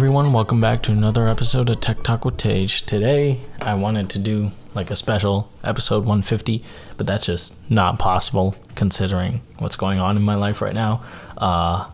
everyone, welcome back to another episode of Tech Talk with Tage. Today, I wanted to do like a special episode 150, but that's just not possible considering what's going on in my life right now. Uh,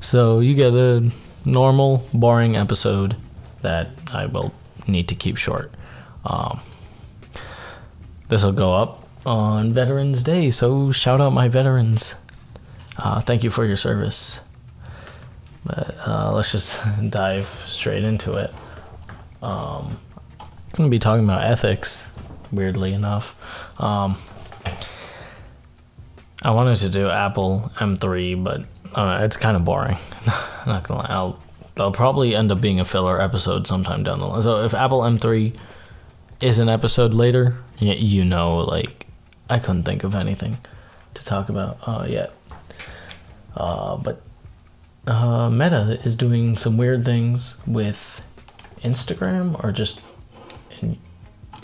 so you get a normal, boring episode that I will need to keep short. Um, this will go up on Veterans Day, so shout out my veterans. Uh, thank you for your service. But uh, let's just dive straight into it. Um, I'm going to be talking about ethics, weirdly enough. Um, I wanted to do Apple M3, but uh, it's kind of boring. not gonna lie. I'll, they'll probably end up being a filler episode sometime down the line. So if Apple M3 is an episode later, you know, like I couldn't think of anything to talk about uh, yet. Uh, but uh, Meta is doing some weird things with Instagram or just in,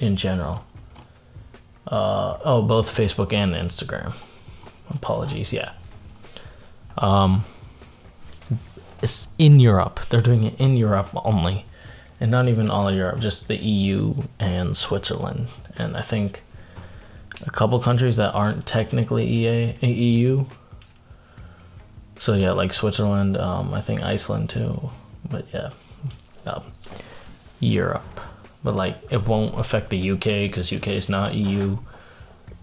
in general. Uh, oh, both Facebook and Instagram. Apologies, yeah. Um, it's in Europe. They're doing it in Europe only, and not even all of Europe, just the EU and Switzerland, and I think a couple countries that aren't technically EA, EU. So yeah, like Switzerland, um, I think Iceland too, but yeah, um, Europe. But like it won't affect the UK because UK is not EU,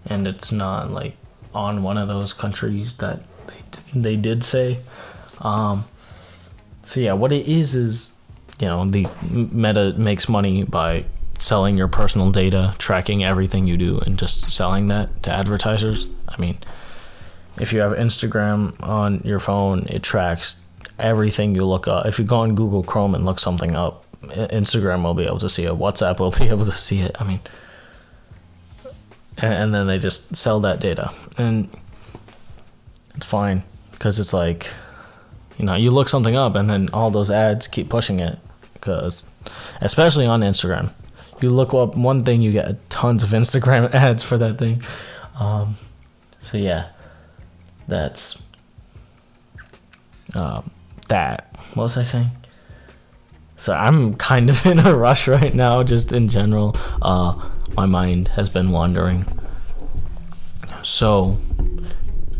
and it's not like on one of those countries that they they did say. Um, so yeah, what it is is, you know, the Meta makes money by selling your personal data, tracking everything you do, and just selling that to advertisers. I mean, if you have Instagram on your phone, it tracks everything you look up. If you go on Google Chrome and look something up, Instagram will be able to see it. WhatsApp will be able to see it. I mean, and, then they just sell that data, and it's fine because it's like, you know, you look something up, and then all those ads keep pushing it. Because, especially on Instagram, you look up one thing, you get tons of Instagram ads for that thing. Um, so yeah, that's um, that. What was I saying? So I'm kind of in a rush right now, just in general. Uh, my mind has been wandering. So,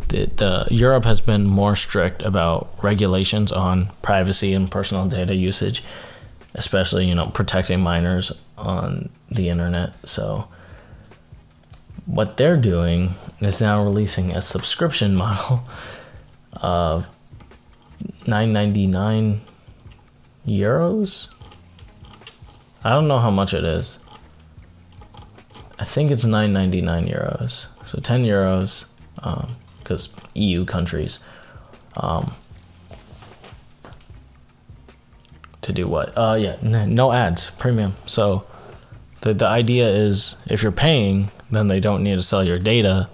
the, the Europe has been more strict about regulations on privacy and personal data usage, especially you know protecting minors on the internet. So, what they're doing is now releasing a subscription model of 9.99 euros. I don't know how much it is. I think it's 9.99 euros. So 10 euros because um, EU countries um, to do what? Uh yeah, no ads, premium. So the the idea is if you're paying, then they don't need to sell your data.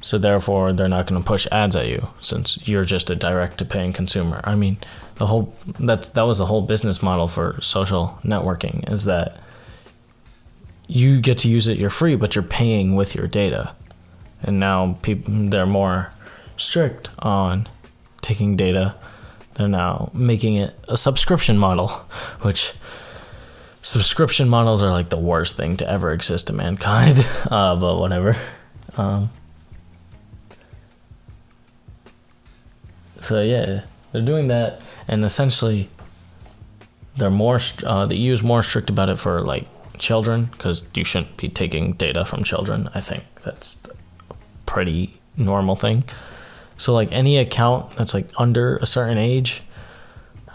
So therefore, they're not going to push ads at you since you're just a direct to paying consumer. I mean, the whole that's that was the whole business model for social networking is that you get to use it, you're free, but you're paying with your data. And now people they're more strict on taking data. They're now making it a subscription model, which subscription models are like the worst thing to ever exist to mankind. Uh, but whatever. Um, so yeah, they're doing that, and essentially, they're more uh, the EU is more strict about it for like children because you shouldn't be taking data from children. I think that's a pretty normal thing. So like any account that's like under a certain age,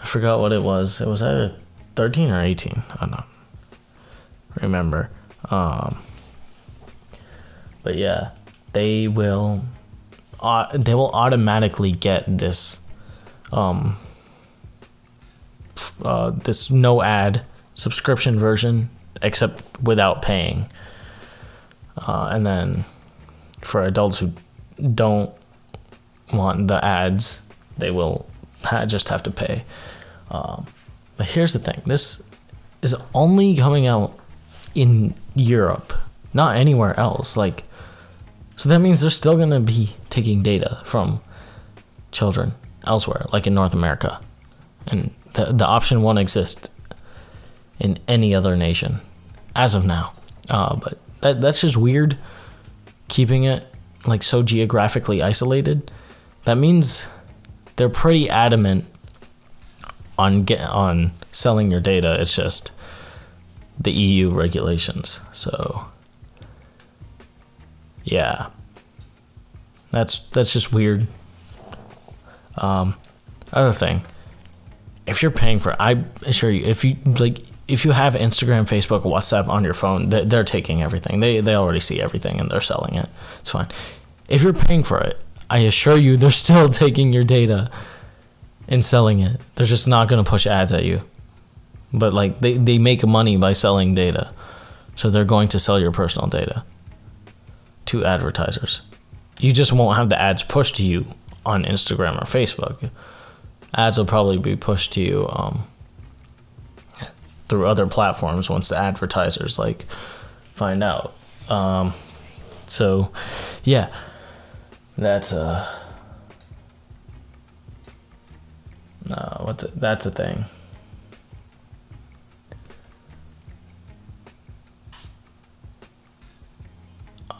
I forgot what it was. It was either 13 or 18. I don't remember. Um, but yeah, they will uh, they will automatically get this um uh, this no ad subscription version except without paying. Uh, and then for adults who don't want the ads, they will ha- just have to pay. Um, but here's the thing this is only coming out in Europe, not anywhere else. Like, so that means they're still going to be taking data from children elsewhere, like in North America. And The, the option won't exist in any other nation as of now. Uh, but that that's just weird. Keeping it like so geographically isolated. That means they're pretty adamant on get on selling your data. It's just the EU regulations. So yeah, that's that's just weird. Um, other thing, if you're paying for, I assure you, if you like, if you have Instagram, Facebook, WhatsApp on your phone, they're, they're taking everything. They they already see everything and they're selling it. It's fine. If you're paying for it, I assure you, they're still taking your data and selling it. They're just not gonna push ads at you. But like they, they make money by selling data. So they're going to sell your personal data to advertisers. You just won't have the ads pushed to you on Instagram or Facebook. Ads will probably be pushed to you um, through other platforms once the advertisers like find out. Um, so, yeah, that's a uh, what's it? That's a thing.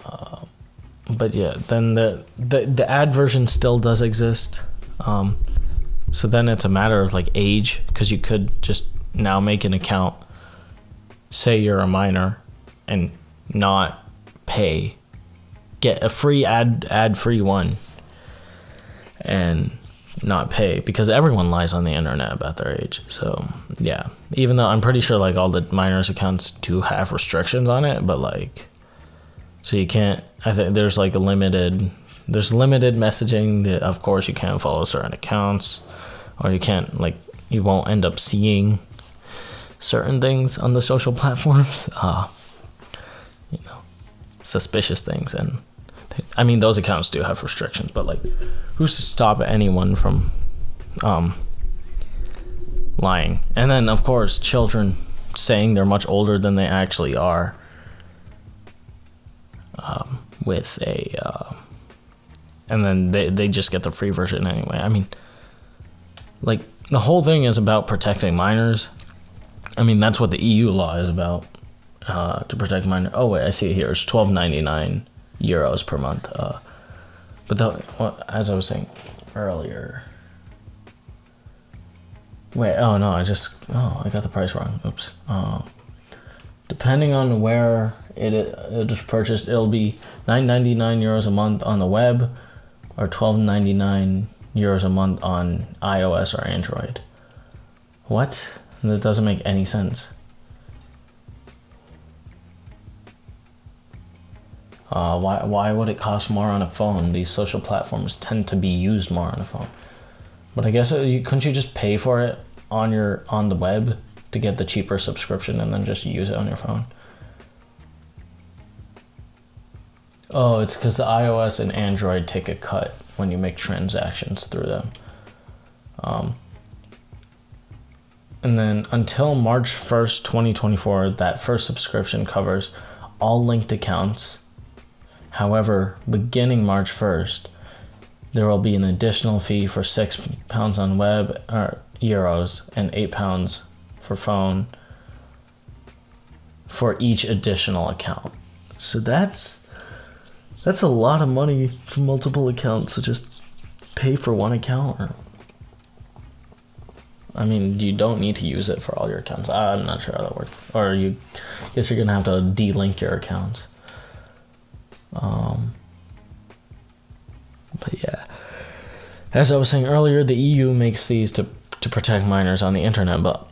Uh, but yeah, then the, the the ad version still does exist. Um, so then it's a matter of like age, because you could just now make an account. Say you're a minor, and not pay, get a free ad ad free one, and not pay because everyone lies on the internet about their age. So yeah, even though I'm pretty sure like all the minors accounts do have restrictions on it, but like so you can't. I think there's like a limited. There's limited messaging. That of course you can't follow certain accounts, or you can't like you won't end up seeing certain things on the social platforms. Uh, you know, suspicious things, and I mean those accounts do have restrictions, but like, who's to stop anyone from um, lying? And then of course children saying they're much older than they actually are um, with a, uh, and then they they just get the free version anyway. I mean, like the whole thing is about protecting minors. I mean, that's what the EU law is about uh, to protect minors. Oh wait, I see it here. It's twelve ninety nine euros per month. Uh, but the, well, as I was saying earlier. Wait, oh no, I just oh I got the price wrong. Oops. Uh, depending on where it, it is purchased, it'll be 9.99 euros a month on the web, or 12.99 euros a month on iOS or Android. What? That doesn't make any sense. Uh, why, why would it cost more on a phone? These social platforms tend to be used more on a phone. But I guess uh, you, couldn't you just pay for it on your on the web to get the cheaper subscription and then just use it on your phone? Oh, it's because the iOS and Android take a cut when you make transactions through them. Um, and then until March 1st, 2024, that first subscription covers all linked accounts. However, beginning March 1st, there will be an additional fee for six pounds on web or euros and eight pounds for phone for each additional account. So that's that's a lot of money for multiple accounts to just pay for one account. I mean, you don't need to use it for all your accounts. I'm not sure how that works. Or you guess you're gonna have to de-link your accounts. Um, but yeah, as I was saying earlier, the EU makes these to to protect minors on the internet, but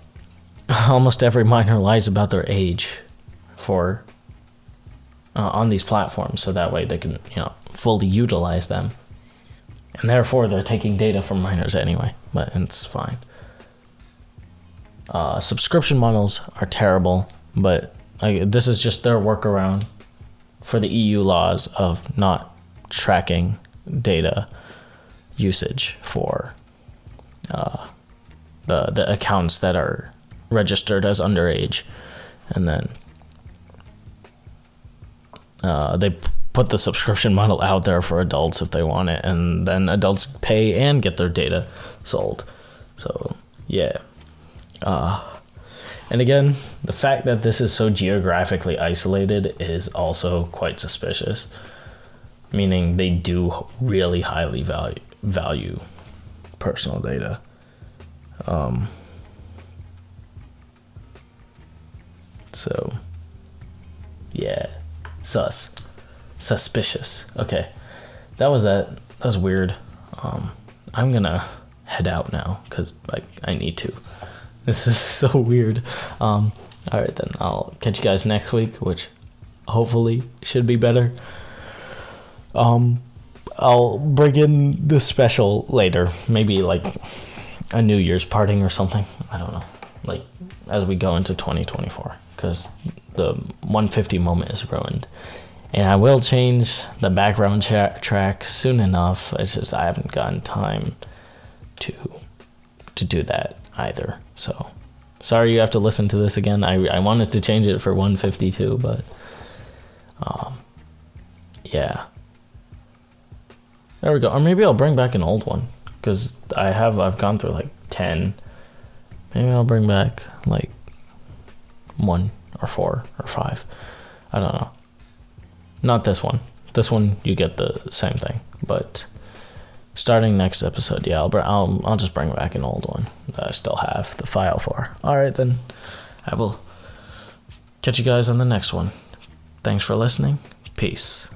almost every minor lies about their age for uh, on these platforms, so that way they can you know fully utilize them, and therefore they're taking data from minors anyway. But it's fine. Uh, subscription models are terrible, but this is just their workaround for the EU laws of not tracking data usage for uh, the the accounts that are registered as underage, and then uh, they put the subscription model out there for adults if they want it, and then adults pay and get their data sold. So yeah, Uh, and again, the fact that this is so geographically isolated is also quite suspicious. Meaning they do really highly value value personal data. Um, so, yeah, sus, suspicious. Okay, that was that. That was weird. Um, I'm gonna head out now because I I need to. This is so weird. Um, all right, then I'll catch you guys next week, which hopefully should be better. Um, I'll bring in the special later, maybe like a New Year's parting or something. I don't know, like as we go into 2024, because the 150 moment is ruined. And I will change the background cha- track soon enough. It's just I haven't gotten time to to do that either. So sorry you have to listen to this again. I I wanted to change it for 152, but um yeah. There we go. Or maybe I'll bring back an old one cuz I have I've gone through like 10. Maybe I'll bring back like 1 or 4 or 5. I don't know. Not this one. This one you get the same thing, but starting next episode, yeah, I'll, I'll I'll just bring back an old one that I still have the file for. All right, then I will catch you guys on the next one. Thanks for listening. Peace.